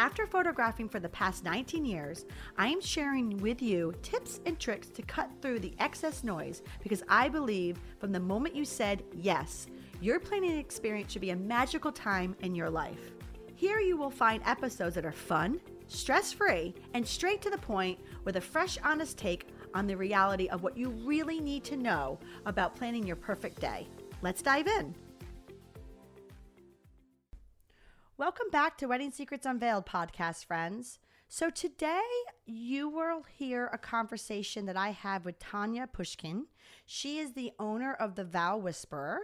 After photographing for the past 19 years, I am sharing with you tips and tricks to cut through the excess noise because I believe from the moment you said yes, your planning experience should be a magical time in your life. Here you will find episodes that are fun, stress free, and straight to the point with a fresh, honest take on the reality of what you really need to know about planning your perfect day. Let's dive in. Welcome back to Wedding Secrets Unveiled podcast, friends. So, today you will hear a conversation that I have with Tanya Pushkin. She is the owner of the Vow Whisperer.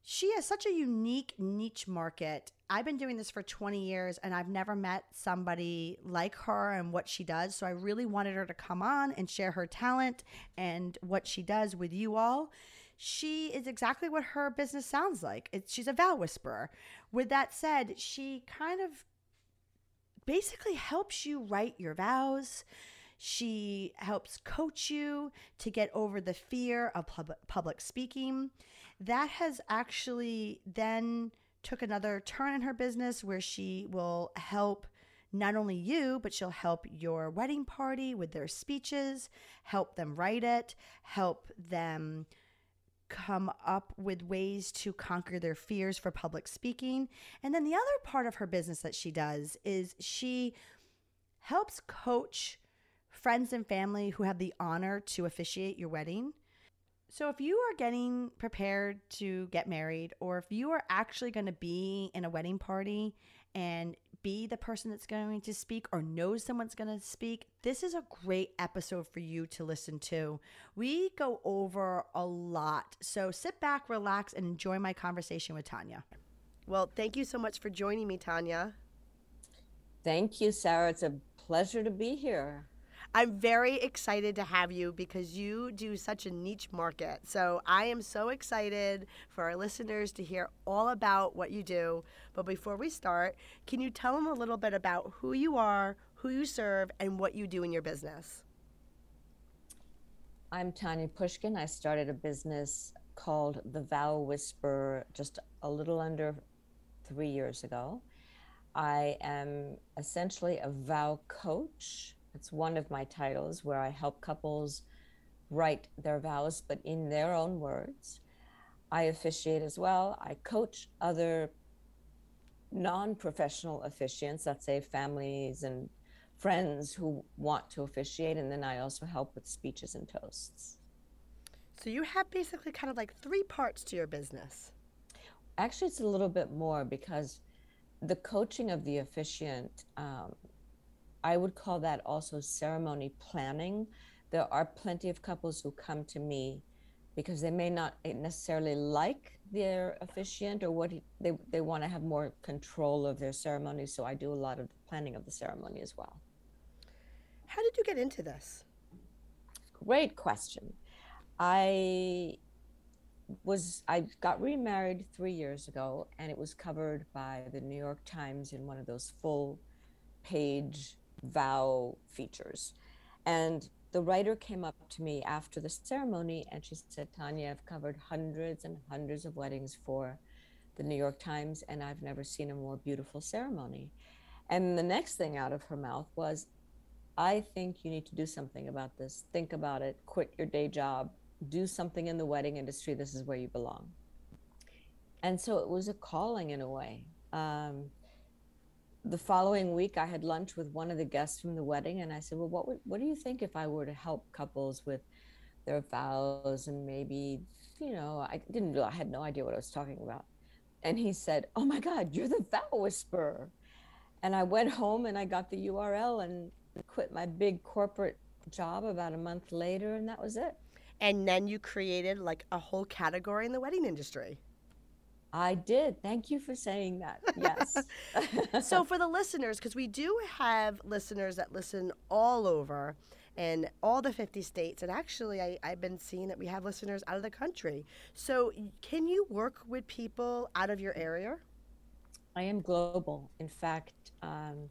She has such a unique niche market. I've been doing this for 20 years and I've never met somebody like her and what she does. So, I really wanted her to come on and share her talent and what she does with you all she is exactly what her business sounds like. She's a vow whisperer. With that said, she kind of basically helps you write your vows. She helps coach you to get over the fear of pub- public speaking. That has actually then took another turn in her business where she will help not only you, but she'll help your wedding party with their speeches, help them write it, help them come up with ways to conquer their fears for public speaking. And then the other part of her business that she does is she helps coach friends and family who have the honor to officiate your wedding. So, if you are getting prepared to get married, or if you are actually going to be in a wedding party and be the person that's going to speak or knows someone's going to speak, this is a great episode for you to listen to. We go over a lot. So sit back, relax, and enjoy my conversation with Tanya. Well, thank you so much for joining me, Tanya. Thank you, Sarah. It's a pleasure to be here. I'm very excited to have you because you do such a niche market. So I am so excited for our listeners to hear all about what you do. But before we start, can you tell them a little bit about who you are, who you serve, and what you do in your business? I'm Tanya Pushkin. I started a business called The Vow Whisper just a little under three years ago. I am essentially a vow coach it's one of my titles where I help couples write their vows, but in their own words. I officiate as well. I coach other non professional officiants, let's say families and friends who want to officiate. And then I also help with speeches and toasts. So you have basically kind of like three parts to your business. Actually, it's a little bit more because the coaching of the officiant um, I would call that also ceremony planning. There are plenty of couples who come to me because they may not necessarily like their officiant or what he, they, they want to have more control of their ceremony. So I do a lot of the planning of the ceremony as well. How did you get into this? Great question. I was I got remarried three years ago, and it was covered by the New York Times in one of those full page vow features. And the writer came up to me after the ceremony and she said, Tanya, I've covered hundreds and hundreds of weddings for the New York Times, and I've never seen a more beautiful ceremony. And the next thing out of her mouth was, I think you need to do something about this. Think about it, quit your day job, do something in the wedding industry. This is where you belong. And so it was a calling in a way. Um, the following week i had lunch with one of the guests from the wedding and i said well what would, what do you think if i were to help couples with their vows and maybe you know i didn't i had no idea what i was talking about. And he said oh my god you're the vow whisperer. And i went home and i got the url and quit my big corporate job about a month later and that was it. And then you created like a whole category in the wedding industry I did. Thank you for saying that. Yes. so, for the listeners, because we do have listeners that listen all over, in all the 50 states. And actually, I, I've been seeing that we have listeners out of the country. So, can you work with people out of your area? I am global. In fact, um,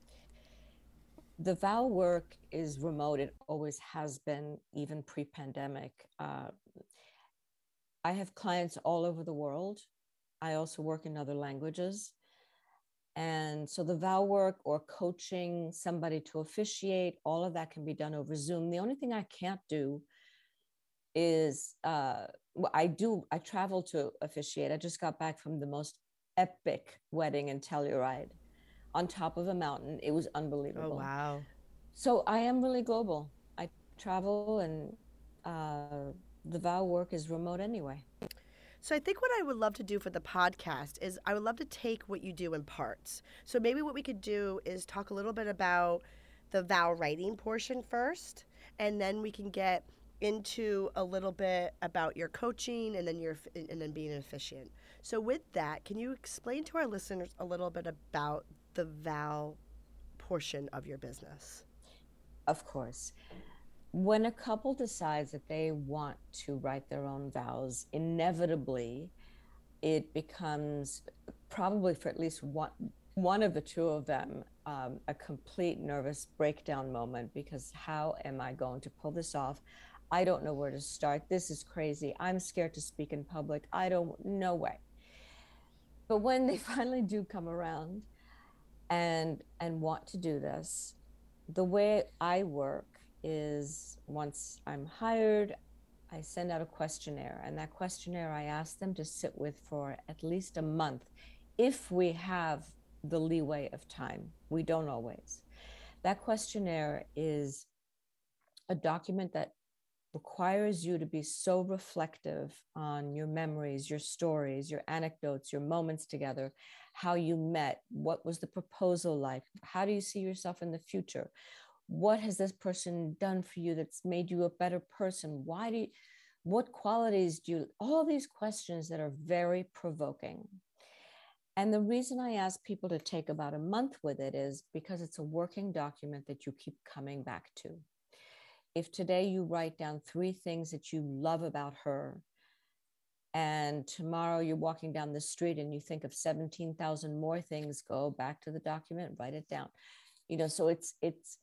the vow work is remote. It always has been, even pre pandemic. Uh, I have clients all over the world. I also work in other languages. And so the vow work or coaching somebody to officiate, all of that can be done over Zoom. The only thing I can't do is uh, I do, I travel to officiate. I just got back from the most epic wedding in Telluride on top of a mountain. It was unbelievable. Oh, wow. So I am really global. I travel and uh, the vow work is remote anyway. So I think what I would love to do for the podcast is I would love to take what you do in parts. So maybe what we could do is talk a little bit about the vow writing portion first, and then we can get into a little bit about your coaching and then your and then being an officiant. So with that, can you explain to our listeners a little bit about the vow portion of your business? Of course when a couple decides that they want to write their own vows, inevitably it becomes probably for at least one one of the two of them um, a complete nervous breakdown moment because how am I going to pull this off? I don't know where to start. This is crazy. I'm scared to speak in public. I don't, no way. But when they finally do come around and and want to do this, the way I work is once I'm hired, I send out a questionnaire, and that questionnaire I ask them to sit with for at least a month if we have the leeway of time. We don't always. That questionnaire is a document that requires you to be so reflective on your memories, your stories, your anecdotes, your moments together, how you met, what was the proposal like, how do you see yourself in the future, what has this person done for you that's made you a better person? Why do you what qualities do you all these questions that are very provoking. And the reason i ask people to take about a month with it is because it's a working document that you keep coming back to. If today you write down three things that you love about her and tomorrow you're walking down the street and you think of 17,000 more things go back to the document write it down. You know so it's it's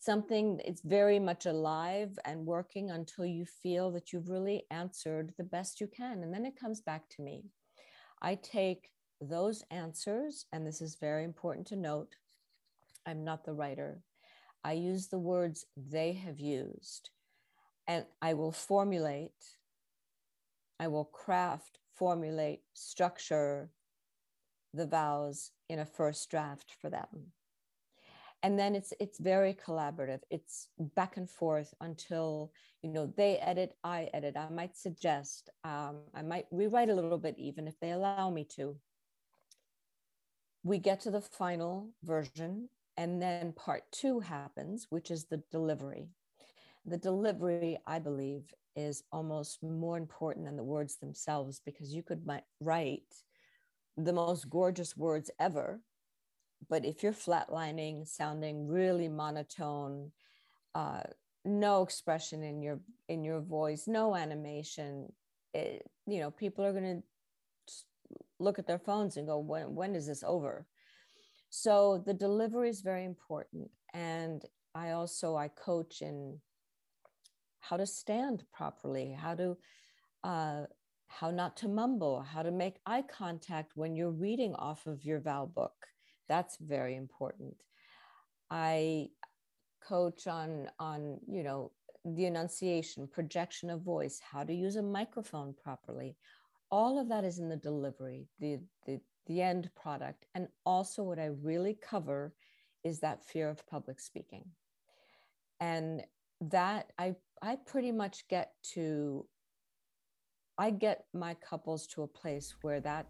something it's very much alive and working until you feel that you've really answered the best you can and then it comes back to me. I take those answers and this is very important to note i'm not the writer. I use the words they have used and i will formulate i will craft formulate structure the vows in a first draft for them and then it's it's very collaborative. It's back and forth until you know they edit i edit. I might suggest um, i might rewrite a little bit even if they allow me to. We get to the final version and then part two happens which is the delivery. The delivery i believe is almost more important than the words themselves because you could write the most gorgeous words ever but if you're flatlining, sounding really monotone, uh, no expression in your in your voice, no animation, it, you know, people are going to look at their phones and go, when when is this over? So the delivery is very important, and I also I coach in how to stand properly, how to uh, how not to mumble, how to make eye contact when you're reading off of your vow book. That's very important. I coach on on you know the enunciation, projection of voice, how to use a microphone properly. All of that is in the delivery, the the the end product, and also what I really cover is that fear of public speaking, and that I I pretty much get to I get my couples to a place where that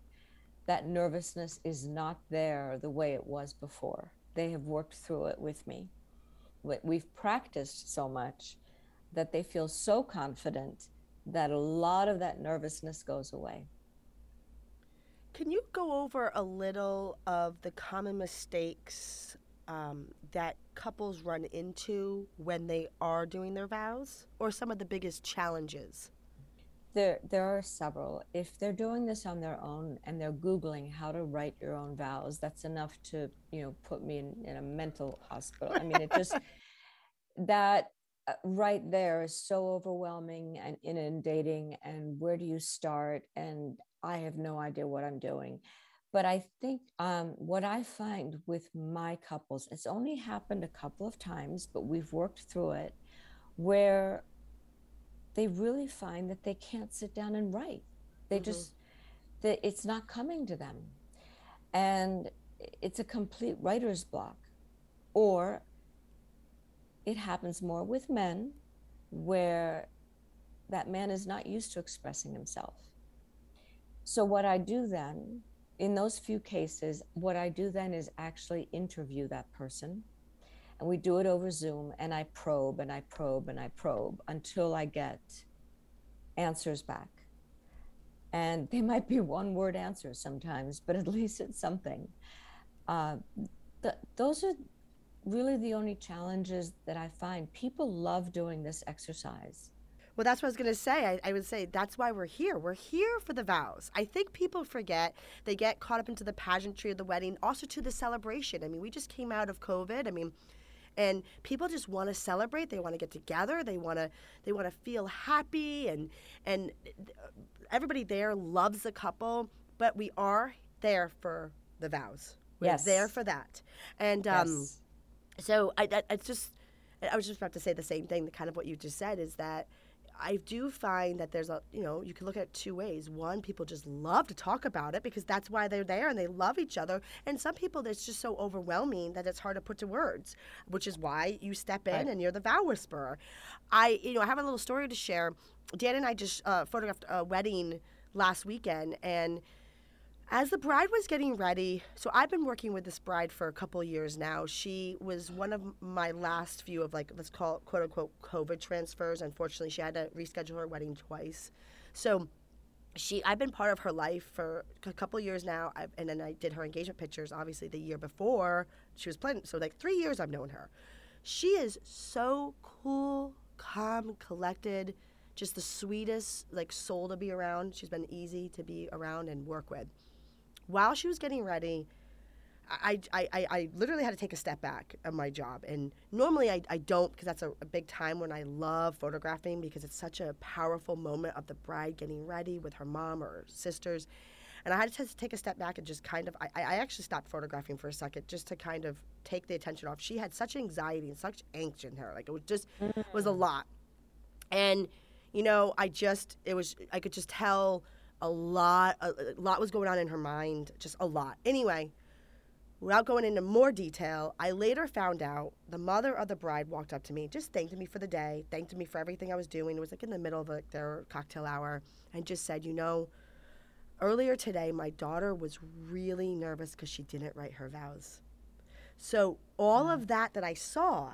that nervousness is not there the way it was before. They have worked through it with me. We've practiced so much that they feel so confident that a lot of that nervousness goes away. Can you go over a little of the common mistakes um, that couples run into when they are doing their vows, or some of the biggest challenges? There, there are several. If they're doing this on their own and they're Googling how to write your own vows, that's enough to, you know, put me in, in a mental hospital. I mean, it just, that uh, right there is so overwhelming and inundating. And where do you start? And I have no idea what I'm doing. But I think um, what I find with my couples, it's only happened a couple of times, but we've worked through it, where they really find that they can't sit down and write. They mm-hmm. just, that it's not coming to them. And it's a complete writer's block. Or it happens more with men where that man is not used to expressing himself. So, what I do then, in those few cases, what I do then is actually interview that person and we do it over Zoom, and I probe and I probe and I probe until I get answers back. And they might be one word answers sometimes, but at least it's something. Uh, th- those are really the only challenges that I find. People love doing this exercise. Well, that's what I was going to say. I, I, would say that's why we're here. We're here for the vows. I think people forget. They get caught up into the pageantry of the wedding, also to the celebration. I mean, we just came out of COVID. I mean, and people just want to celebrate they want to get together they want to they want to feel happy and and everybody there loves the couple but we are there for the vows we're yes. there for that and um yes. so i it's just i was just about to say the same thing The kind of what you just said is that I do find that there's a, you know, you can look at it two ways. One, people just love to talk about it because that's why they're there and they love each other. And some people, it's just so overwhelming that it's hard to put to words, which is why you step in right. and you're the vow whisperer. I, you know, I have a little story to share. Dan and I just uh, photographed a wedding last weekend and as the bride was getting ready, so I've been working with this bride for a couple years now. She was one of my last few of like let's call it quote unquote COVID transfers. Unfortunately, she had to reschedule her wedding twice. So she I've been part of her life for a couple years now, I've, and then I did her engagement pictures. Obviously, the year before she was planning. So like three years I've known her. She is so cool, calm, collected, just the sweetest like soul to be around. She's been easy to be around and work with while she was getting ready, I, I, I, I, literally had to take a step back of my job. And normally I, I don't because that's a, a, big time when I love photographing because it's such a powerful moment of the bride getting ready with her mom or her sisters. And I had to take a step back and just kind of, I, I actually stopped photographing for a second just to kind of take the attention off. She had such anxiety and such angst in her. Like it was just, mm-hmm. was a mm. lot. And, you know, I just, it was, I could just tell – a lot a, a lot was going on in her mind just a lot. Anyway without going into more detail i later found out the mother of the bride walked up to me just thanked me for the day thanked me for everything i was doing. It was like in the middle of like their cocktail hour and just said you know earlier today my daughter was really nervous because she didn't write her vows. So all of mm. that that i saw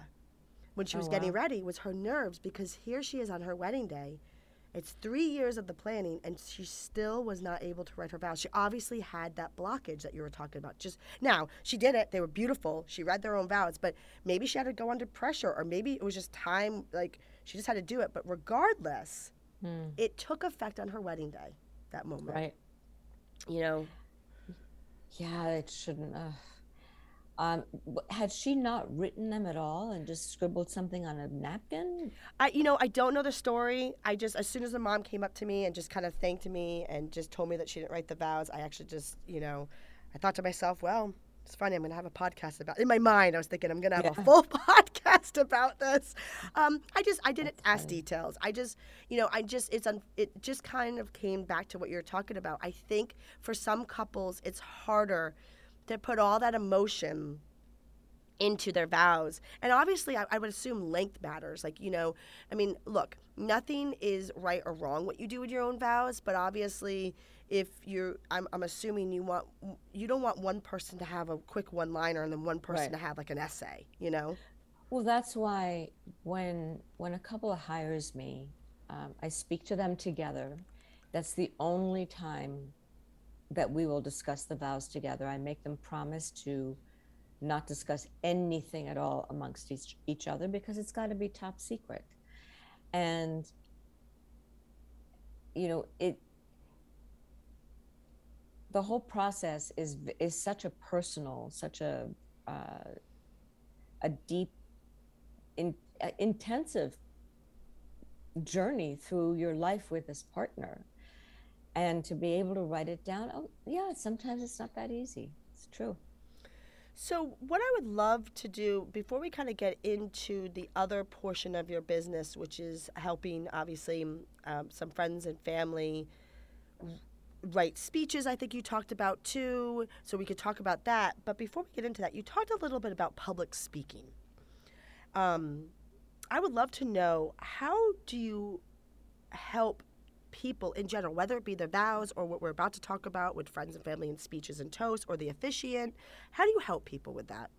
when she oh, was oh, getting wow. ready was her nerves because here she is on her wedding day it's three years of the planning, and she still was not able to write her vows. She obviously had that blockage that you were talking about. Just now, she did it. They were beautiful. She read their own vows, but maybe she had to go under pressure, or maybe it was just time. Like she just had to do it. But regardless, hmm. it took effect on her wedding day. That moment, right? You know. Yeah, it shouldn't. Uh um, had she not written them at all and just scribbled something on a napkin? I, you know, I don't know the story. I just, as soon as the mom came up to me and just kind of thanked me and just told me that she didn't write the vows, I actually just, you know, I thought to myself, well, it's funny. I'm going to have a podcast about. In my mind, I was thinking I'm going to have yeah. a full podcast about this. Um, I just I didn't That's ask funny. details. I just you know I just it's un, it just kind of came back to what you're talking about. I think for some couples it's harder to put all that emotion into their vows. And obviously, I, I, would assume length matters. Like, you know, I mean, look, nothing is right or wrong what you do with your own vows, but obviously, if you're, I'm, I'm assuming you want, you don't want one person to have a quick one liner and then one person right. to have like an essay, you know? Well, that's why when when a couple hires me, um, I speak to them together. That's the only time that we will discuss the vows together. I make them promise to not discuss anything at all amongst each, each other because it's got to be top secret. And, you know, it, the whole process is is such a personal, such a uh, a deep, in, uh, intensive journey through your life with this partner, and to be able to write it down. Oh, yeah, sometimes it's not that easy. It's true. So, what I would love to do before we kind of get into the other portion of your business, which is helping obviously um, some friends and family write speeches, I think you talked about too. So, we could talk about that. But before we get into that, you talked a little bit about public speaking. Um, I would love to know how do you help people in general, whether it be their vows or what we're about to talk about with friends and family and speeches and toasts or the officiant. How do you help people with that?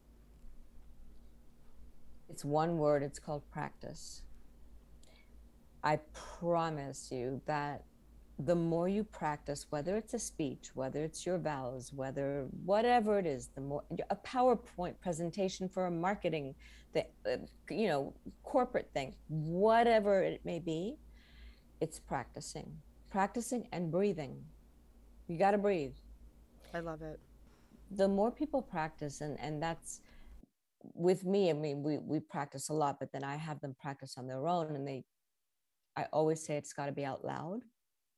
It's one word, it's called practice. I promise you that the more you practice, whether it's a speech, whether it's your vows, whether whatever it is, the more a PowerPoint presentation for a marketing, the uh, you know corporate thing, whatever it may be, it's practicing, practicing and breathing. You got to breathe. I love it. The more people practice, and and that's with me. I mean, we we practice a lot, but then I have them practice on their own, and they. I always say it's got to be out loud.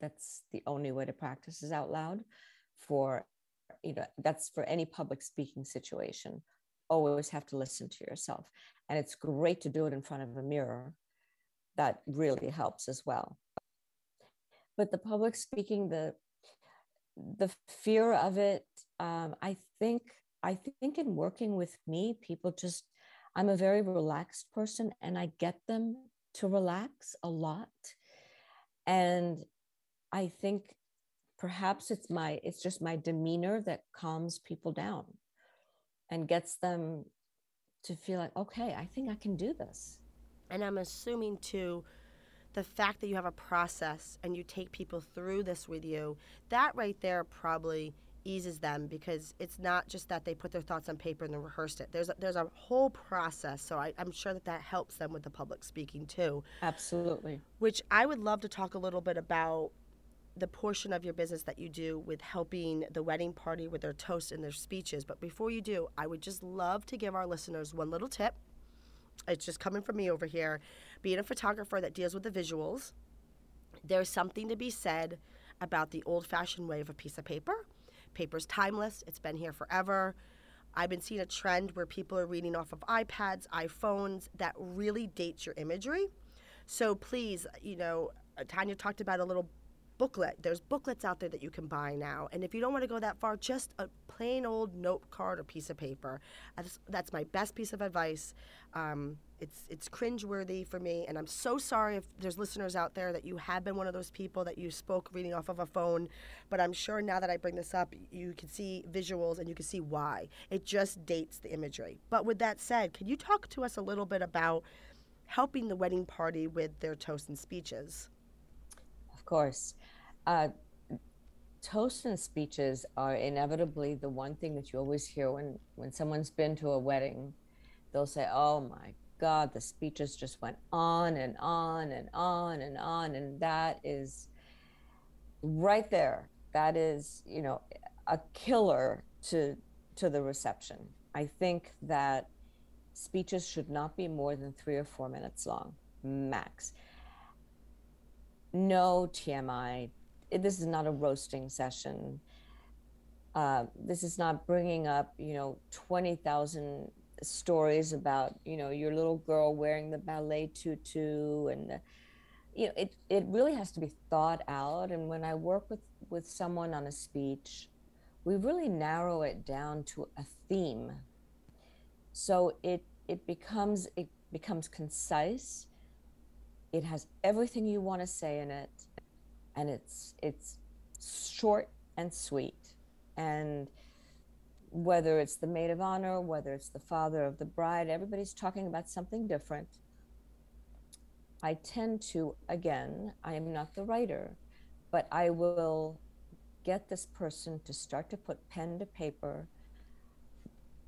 That's the only way to practice is out loud. For you know, that's for any public speaking situation. Always have to listen to yourself, and it's great to do it in front of a mirror. That really helps as well but the public speaking the the fear of it um, i think i think in working with me people just i'm a very relaxed person and i get them to relax a lot. And i think perhaps it's my it's just my demeanor that calms people down and gets them to feel like okay i think i can do this. And i'm assuming too the fact that you have a process and you take people through this with you, that right there probably eases them because it's not just that they put their thoughts on paper and then rehearsed it. There's a, there's a whole process. So I, I'm sure that that helps them with the public speaking too. Absolutely. Which I would love to talk a little bit about the portion of your business that you do with helping the wedding party with their toasts and their speeches. But before you do, I would just love to give our listeners one little tip. It's just coming from me over here being a photographer that deals with the visuals, there's something to be said about the old fashioned way of a piece of paper. Paper's timeless, it's been here forever. I've been seeing a trend where people are reading off of iPads, iPhones that really dates your imagery. So please, you know, Tanya talked about a little booklet. There's booklets out there that you can buy now. And if you don't want to go that far, just a plain old note card or piece of paper. That's, my best piece of advice. Um, it's it's cringeworthy for me, and I'm so sorry if there's listeners out there that you have been one of those people that you spoke reading off of a phone. But I'm sure now that I bring this up, you can see visuals and you can see why. It just dates the imagery. But with that said, can you talk to us a little bit about helping the wedding party with their toasts and speeches? Of course. Uh, toasts and speeches are inevitably the one thing that you always hear when, when someone's been to a wedding. They'll say, Oh my God, the speeches just went on and on and on and on. And that is right there. That is, you know, a killer to to the reception. I think that speeches should not be more than three or four minutes long, max. No TMI, this is not a roasting session. Uh, this is not bringing up, you know, 20,000 stories about, you know, your little girl wearing the ballet tutu and, the, you know, it, it really has to be thought out. And when I work with, with someone on a speech, we really narrow it down to a theme. So it, it becomes, it becomes concise. It has everything you want to say in it and it's it's short and sweet. And whether it's the maid of honor whether it's the father of the bride everybody's talking about something different. I tend to again i am not the writer but i will get this person to start to put pen to paper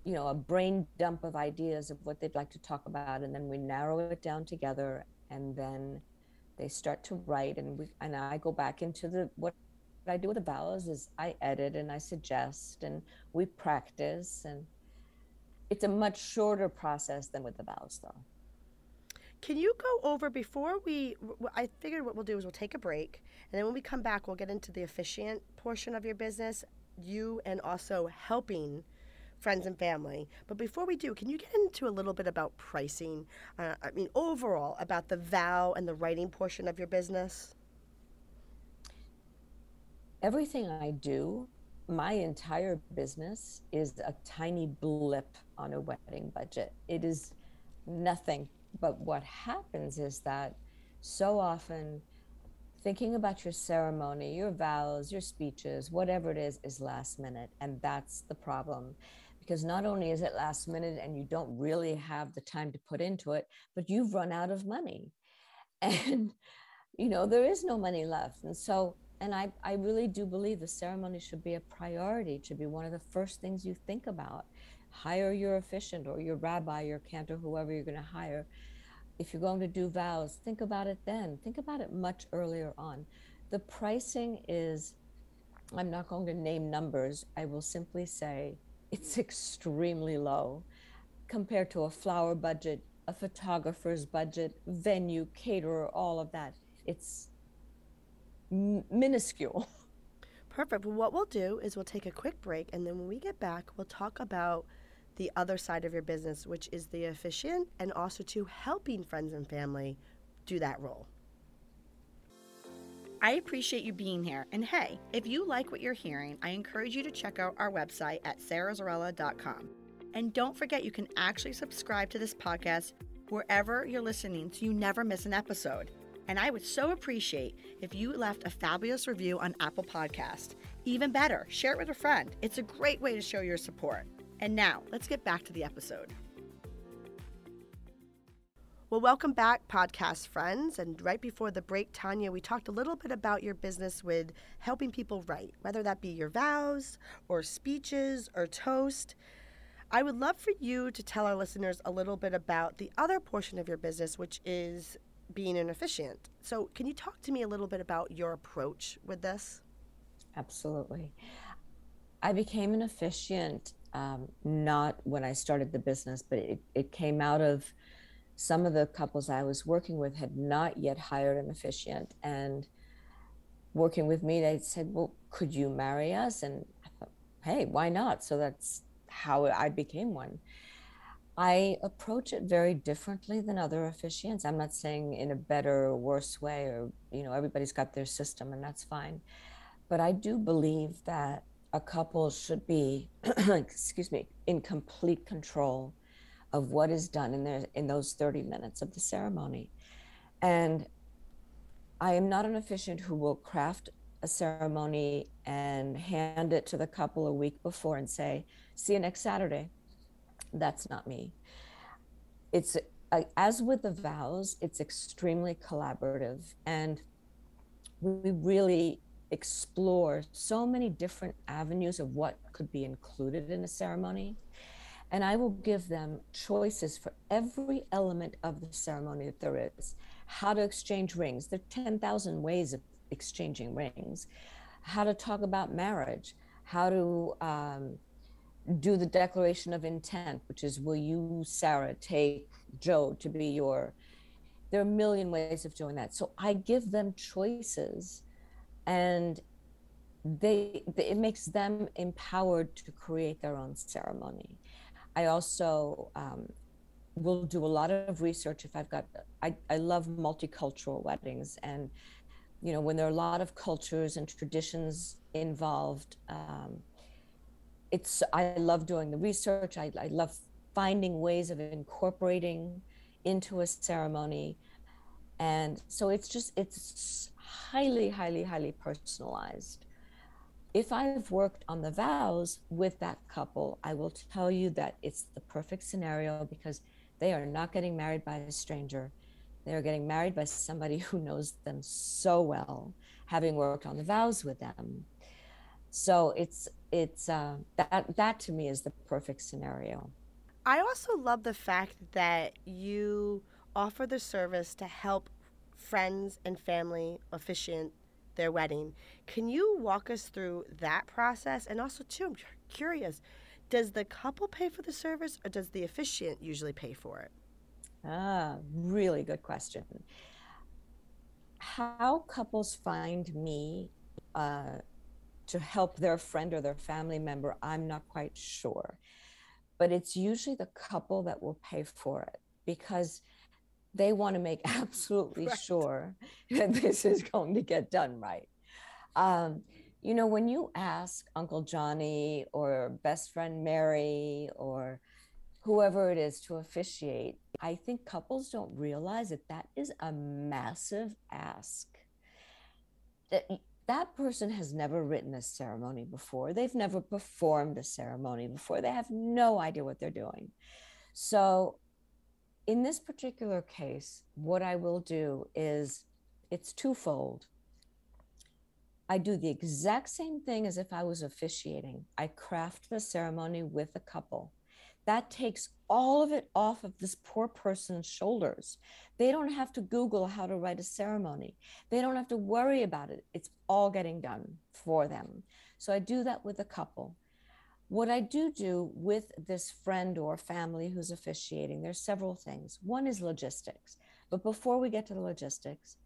you know, a brain dump of ideas of what they'd like to talk about, and then we narrow it down together, and then they start to write, and we and I go back into the what I do with the vows is I edit and I suggest, and we practice, and it's a much shorter process than with the vows, though. Can you go over before we? I figured what we'll do is we'll take a break, and then when we come back, we'll get into the officiant portion of your business, you and also helping friends and family. But before we do, can you get into a little bit about pricing? Uh, I mean, overall, about the vow and the writing portion of your business? Everything I do, my entire business is a tiny blip on a wedding budget. It is nothing. But what happens is that so often thinking about your ceremony, your vows, your speeches, whatever it is, is last minute. And that's the problem because not only is it last minute and you don't really have the time to put into it, but you've run out of money. And, you know, there is no money left. And so, and I, I really do believe the ceremony should be a priority, it should be one of the first things you think about. Hire your officiant or your rabbi, your cantor, whoever you're going to hire. If you're going to do vows, think about it then. Think about it much earlier on. The pricing is, I'm not going to name numbers. I will simply say it's extremely low compared to a flower budget, a photographer's budget, venue, caterer, all of that. It's m- minuscule. Perfect. Well, what we'll do is we'll take a quick break, and then when we get back, we'll talk about the other side of your business, which is the officiant and also to helping friends and family do that role. I appreciate you being here. And hey, if you like what you're hearing, I encourage you to check out our website at sarahzarella.com. And don't forget, you can actually subscribe to this podcast wherever you're listening so you never miss an episode. And I would so appreciate if you left a fabulous review on Apple Podcast. Even better, share it with a friend. It's a great way to show your support. And now, let's get back to the episode. Well, welcome back, podcast friends. And right before the break, Tanya, we talked a little bit about your business with helping people write, whether that be your vows or speeches or toast. I would love for you to tell our listeners a little bit about the other portion of your business, which is being an officiant. So, can you talk to me a little bit about your approach with this? Absolutely. I became an officiant um, not when I started the business, but it, it came out of some of the couples I was working with had not yet hired an officiant. And working with me, they said, Well, could you marry us? And I thought, Hey, why not? So that's how I became one. I approach it very differently than other officiants. I'm not saying in a better or worse way, or, you know, everybody's got their system and that's fine. But I do believe that a couple should be, excuse me, in complete control of what is done in there in those 30 minutes of the ceremony. And I am not an officiant who will craft a ceremony and hand it to the couple a week before and say, see you next Saturday. That's not me. It's as with the vows, it's extremely collaborative and we really explore so many different avenues of what could be included in a ceremony and I will give them choices for every element of the ceremony that there is. How to exchange rings. There are 10,000 ways of exchanging rings. How to talk about marriage. How to um, do the declaration of intent, which is will you, Sarah, take Joe to be your. There are a million ways of doing that. So I give them choices and they, it makes them empowered to create their own ceremony I also um, will do a lot of research if I've got, I, I love multicultural weddings. And, you know, when there are a lot of cultures and traditions involved, um, it's, I love doing the research. I, I love finding ways of incorporating into a ceremony. And so it's just, it's highly, highly, highly personalized if I've worked on the vows with that couple, I will tell you that it's the perfect scenario because they are not getting married by a stranger. They are getting married by somebody who knows them so well, having worked on the vows with them. So it's it's uh, that that to me is the perfect scenario. I also love the fact that you offer the service to help friends and family officiant their wedding. Can you walk us through that process? And also, too, I'm curious, does the couple pay for the service or does the officiant usually pay for it? Ah, really good question. How couples find me uh, to help their friend or their family member, I'm not quite sure. But it's usually the couple that will pay for it because they want to make absolutely right. sure that this is going to get done right. Um, you know, when you ask Uncle Johnny or best friend Mary or whoever it is to officiate, I think couples don't realize that that is a massive ask. That that person has never written a ceremony before. They've never performed a ceremony before. They have no idea what they're doing. So, in this particular case, what I will do is it's twofold. I do the exact same thing as if I was officiating. I craft the ceremony with the couple. That takes all of it off of this poor person's shoulders. They don't have to Google how to write a ceremony. They don't have to worry about it. It's all getting done for them. So I do that with a couple. What I do do with this friend or family who's officiating, there's several things. One is logistics. But before we get to the logistics,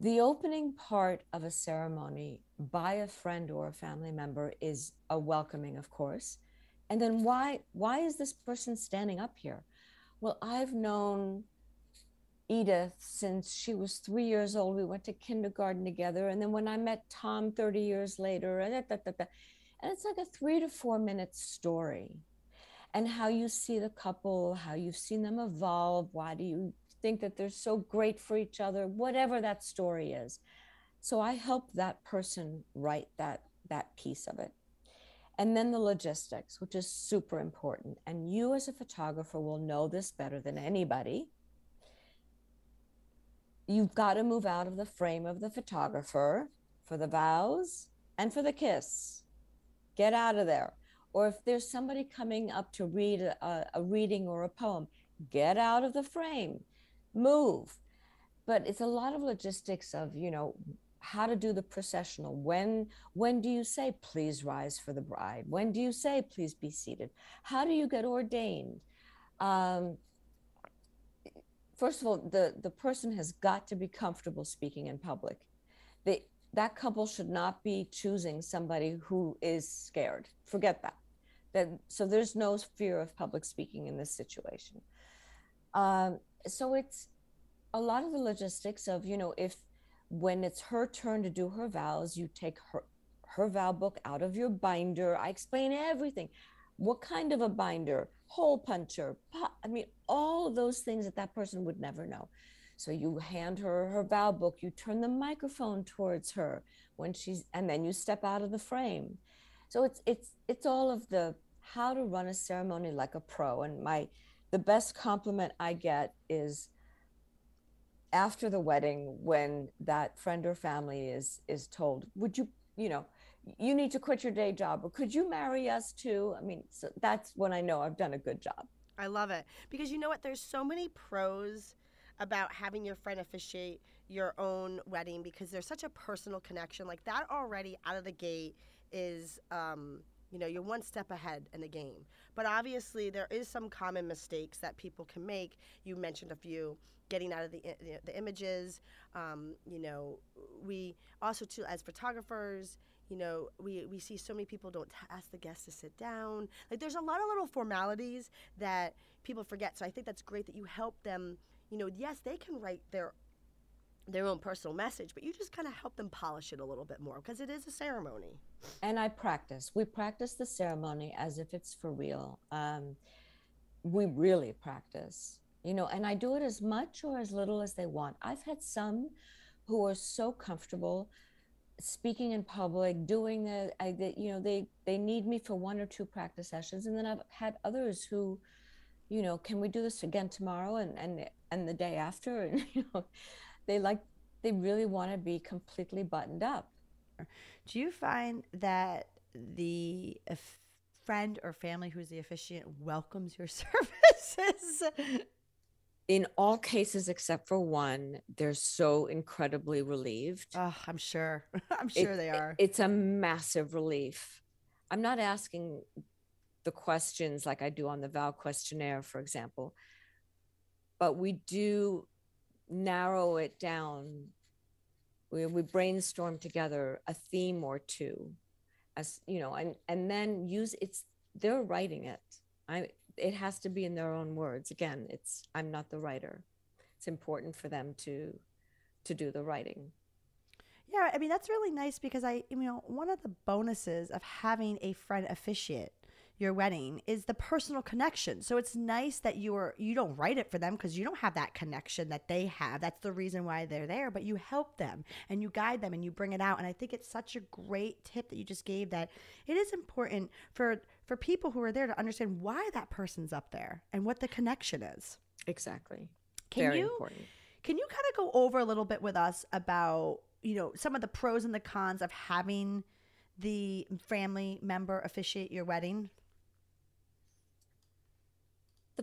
the opening part of a ceremony by a friend or a family member is a welcoming, of course. And then why why is this person standing up here? Well, I've known Edith since she was three years old. We went to kindergarten together. And then when I met Tom 30 years later, and it's like a three to four minute story. And how you see the couple, how you've seen them evolve, why do you think that they're so great for each other, whatever that story is. So I help that person write that that piece of it. And then the logistics, which is super important. And you as a photographer will know this better than anybody. You've got to move out of the frame of the photographer for the vows and for the kiss. Get out of there. Or if there's somebody coming up to read a, a reading or a poem, get out of the frame. Move. But it's a lot of logistics of you know how to do the processional. When when do you say please rise for the bride when do you say please be seated how do you get ordained? Um, first of all the the person has got to be comfortable speaking in public. They, that couple should not be choosing somebody who is scared. Forget that. That so there's no fear of public speaking in this situation. Um, so it's a lot of the logistics of you know if when it's her turn to do her vows you take her her vow book out of your binder. I explain everything. What kind of a binder? Hole puncher i mean all of those things that that person would never know so you hand her her vow book you turn the microphone towards her when she's and then you step out of the frame. So it's it's it's all of the how to run a ceremony like a pro. And my the best compliment i get is after the wedding when that friend or family is is told would you you know you need to quit your day job or could you marry us too? I mean so that's when i know i've done a good job. I love it. Because you know what? There's so many pros about having your friend officiate your own wedding because there's such a personal connection like that already out of the gate is um you know you're one step ahead in the game but obviously there is some common mistakes that people can make you mentioned a few getting out of the, the images. Um, you know, we also too as photographers, you know, we, we see so many people don't ask the guests to sit down. Like there's a lot of little formalities that people forget. So I think that's great that you help them. You know, yes, they can write their their own personal message, but you just kind of help them polish it a little bit more because it is a ceremony. And I practice. We practice the ceremony as if it's for real. Um, we really practice you know, and I do it as much or as little as they want. I've had some who are so comfortable speaking in public, doing the, I, the, you know, they they need me for one or two practice sessions, and then I've had others who, you know, can we do this again tomorrow and and and the day after, and you know, they like they really want to be completely buttoned up. Do you find that the if friend or family who's the officiant welcomes your services. In all cases except for one, they're so incredibly relieved. Oh, I'm sure. I'm sure It- they it- are. It's a massive relief. I'm not asking the questions like I do on the vow questionnaire, for example, but we do narrow it down. We, we brainstorm together a theme or two, as you know, and and then use it's they're writing it. I it has to be in their own words. Again, it's I'm not the writer. It's important for them to to do the writing. Yeah, I mean that's really nice because I, you know, one of the bonuses of having a friend officiate your wedding is the personal connection. So it's nice that you are you don't write it for them because you don't have that connection that they have. That's the reason why they're there, but you help them and you guide them and you bring it out. And I think it's such a great tip that you just gave that it is important for for people who are there to understand why that person's up there and what the connection is. Exactly. Can Very you important. can you kind of go over a little bit with us about, you know, some of the pros and the cons of having the family member officiate your wedding?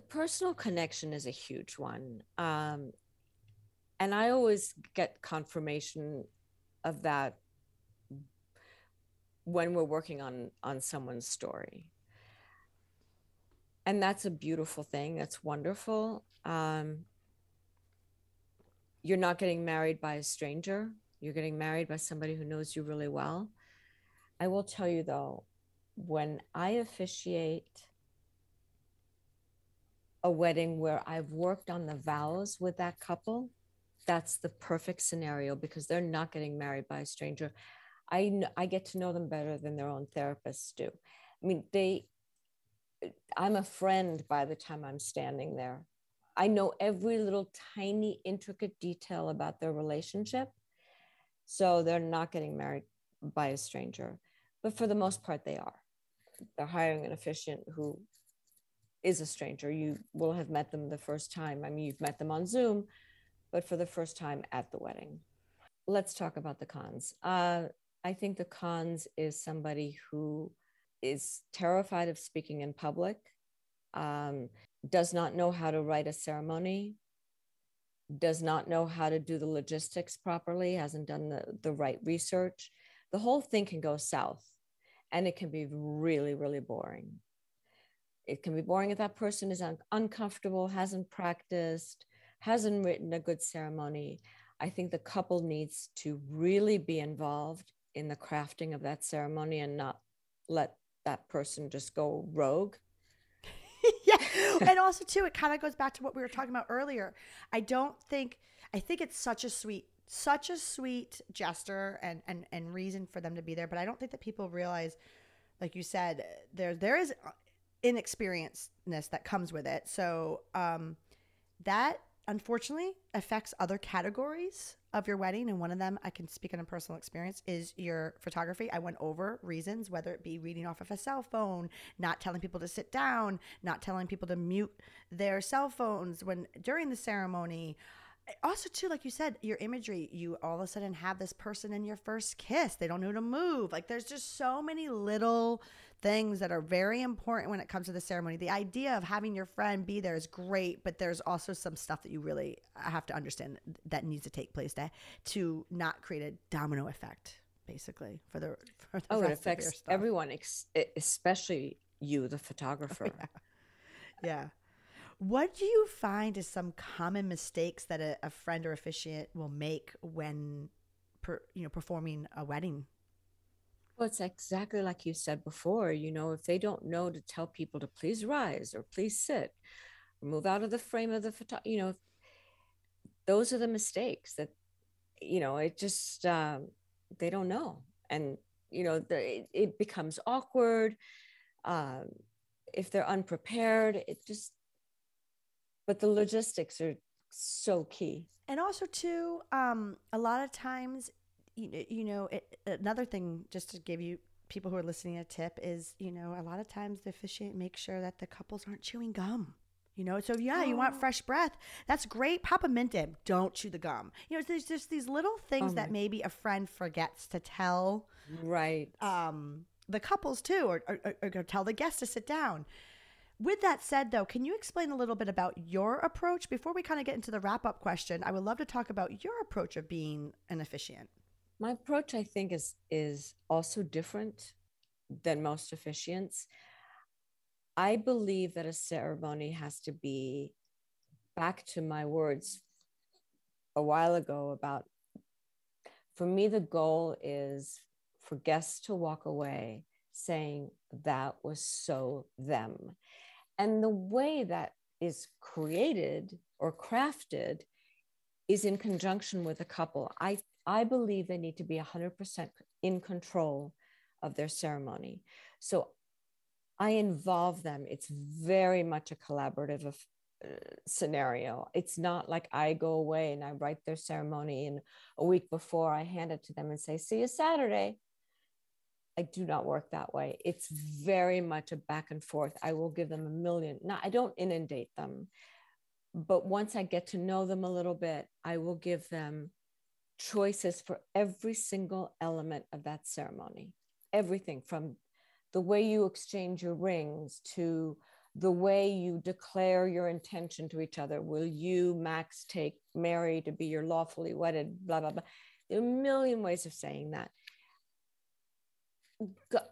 Personal connection is a huge one um, and i always get confirmation of that when we're working on on someone's story. And that's a beautiful thing that's wonderful um, you're not getting married by a stranger you're getting married by somebody who knows you really well. I will tell you though when i officiate a wedding where I've worked on the vows with that couple, that's the perfect scenario because they're not getting married by a stranger. I I get to know them better than their own therapists do. I mean, they I'm a friend by the time I'm standing there. I know every little tiny intricate detail about their relationship. So they're not getting married by a stranger. But for the most part they are. They're hiring an officiant who is a stranger. You will have met them the first time. I mean, you've met them on Zoom, but for the first time at the wedding. Let's talk about the cons. Uh, I think the cons is somebody who is terrified of speaking in public, um, does not know how to write a ceremony, does not know how to do the logistics properly, hasn't done the, the right research. The whole thing can go south and it can be really, really boring it can be boring if that person is un- uncomfortable, hasn't practiced, hasn't written a good ceremony. I think the couple needs to really be involved in the crafting of that ceremony and not let that person just go rogue. yeah. And also too, it kind of goes back to what we were talking about earlier. I don't think I think it's such a sweet such a sweet gesture and and and reason for them to be there, but I don't think that people realize like you said there there is inexperiencedness that comes with it. So um, that unfortunately affects other categories of your wedding. And one of them, I can speak on a personal experience, is your photography. I went over reasons, whether it be reading off of a cell phone, not telling people to sit down, not telling people to mute their cell phones when during the ceremony also too like you said your imagery you all of a sudden have this person in your first kiss they don't know to move like there's just so many little things that are very important when it comes to the ceremony the idea of having your friend be there is great but there's also some stuff that you really have to understand that needs to take place to, to not create a domino effect basically for the for the Oh, it rest of your affects stuff. everyone, ex- especially you, the photographer. yeah what do you find is some common mistakes that a, a friend or officiant will make when per, you know performing a wedding Well, it's exactly like you said before. You know, if they don't know to tell people to please rise or please sit, or move out of the frame of the photo, you know, those are the mistakes that, you know, it just um, they don't know, and you know, the, it, it becomes awkward. Um, if they're unprepared, it just. But the logistics are so key. and also too um a lot of times you, know- you know it, another thing just to give you people who are listening a tip is you know a lot of times the officiant makes sure that the couples aren't chewing gum you know so yeah you want Oh. fresh breath that's great pop a mint in don't chew the gum you know there's just these little things Oh that maybe a friend forgets to tell Right. um the couples too, or, or, or tell the guests to sit down. With that said, though, can you explain a little bit about your approach before we kind of get into the wrap up question? I would love to talk about your approach of being an officiant. My approach, I think, is is also different than most officiants. I believe that a ceremony has to be back to my words a while ago about for me, the goal is for guests to walk away saying that was so them. And the way that is created or crafted is in conjunction with a couple. I, I believe they need to be 100% in control of their ceremony. So I involve them. It's very much a collaborative uh, scenario. It's not like I go away and I write their ceremony, and a week before I hand it to them and say, See you Saturday. I do not work that way. It's very much a back and forth. I will give them a million. Now, I don't inundate them, but once I get to know them a little bit, I will give them choices for every single element of that ceremony. Everything from the way you exchange your rings to the way you declare your intention to each other. Will you, Max, take Mary to be your lawfully wedded? Blah, blah, blah. There are a million ways of saying that.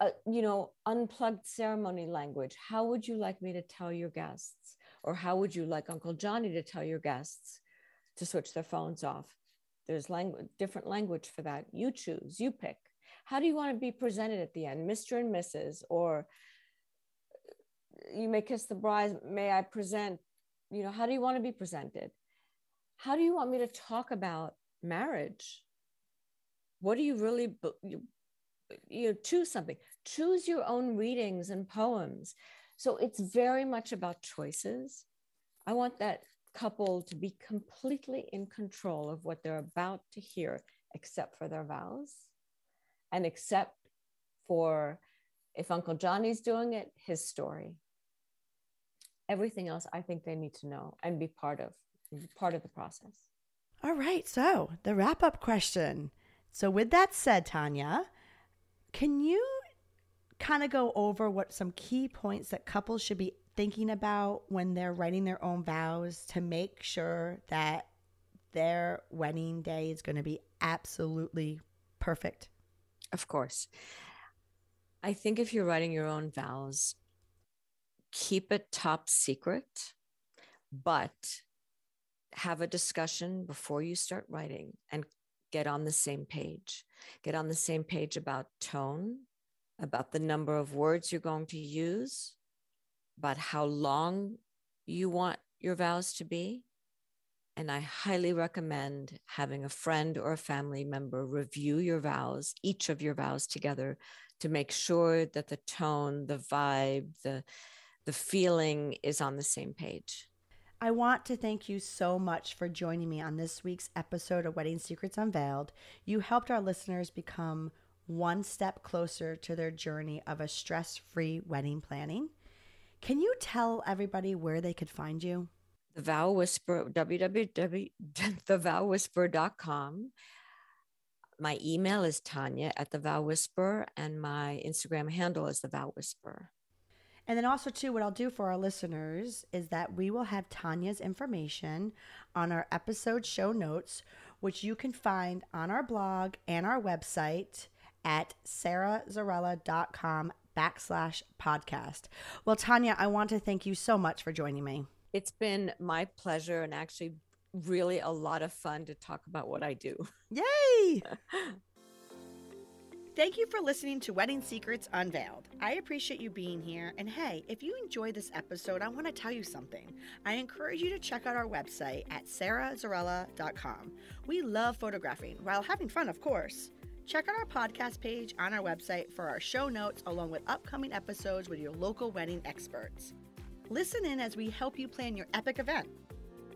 Uh, you know, unplugged ceremony language. How would you like me to tell your guests? Or how would you like Uncle Johnny to tell your guests to switch their phones off? There's language, different language for that. You choose, you pick. How do you want to be presented at the end, Mr. and Mrs., or you may kiss the bride may i present you know how do you want to be presented how do you want me to talk about marriage what do you really you, you know, choose something choose your own readings and poems so it's very much about choices i want that couple to be completely in control of what they're about to hear except for their vows and except for if uncle johnny's doing it his story everything else I think they need to know and be part of part of the process. All right, so the wrap up question. So with that said, Tanya, can you kind of go over what some key points that couples should be thinking about when they're writing their own vows to make sure that their wedding day is going to be absolutely perfect? Of course. I think if you're writing your own vows, keep it top secret, but have a discussion before you start writing and get on the same page. Get on the same page about tone, about the number of words you're going to use, about how long you want your vows to be. And I highly recommend having a friend or a family member review your vows, each of your vows together, to make sure that the tone, the vibe, the the feeling is on the same page. I want to thank you so much for joining me on this week's episode of Wedding Secrets Unveiled. You helped our listeners become one step closer to their journey of a stress free wedding planning. Can you tell everybody where they could find you? The Vow Whisper, www.thevowwhisper.com. My email is Tanya at the Vow Whisper, and my Instagram handle is the Vow Whisper. And then also too, what I'll do for our listeners is that we will have Tanya's information on our episode show notes, which you can find on our blog and our website at sarahzarella.com backslash podcast. Well, Tanya, I want to thank you so much for joining me. It's been my pleasure and actually really a lot of fun to talk about what I do. Yay! Thank you for listening to Wedding Secrets Unveiled. I appreciate you being here. And hey, if you enjoyed this episode, I want to tell you something. I encourage you to check out our website at sarahzarella.com. We love photographing while having fun, of course. Check out our podcast page on our website for our show notes along with upcoming episodes with your local wedding experts. Listen in as we help you plan your epic event.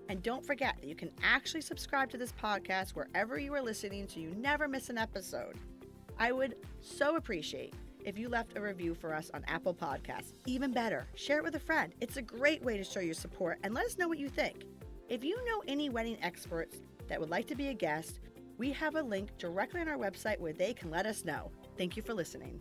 And don't forget that you can actually subscribe to this podcast wherever you are listening so you never miss an episode. I would so appreciate if you left a review for us on Apple Podcasts. Even better, share it with a friend. It's a great way to show your support and let us know what you think. If you know any wedding experts that would like to be a guest, we have a link directly on our website where they can let us know. Thank you for listening.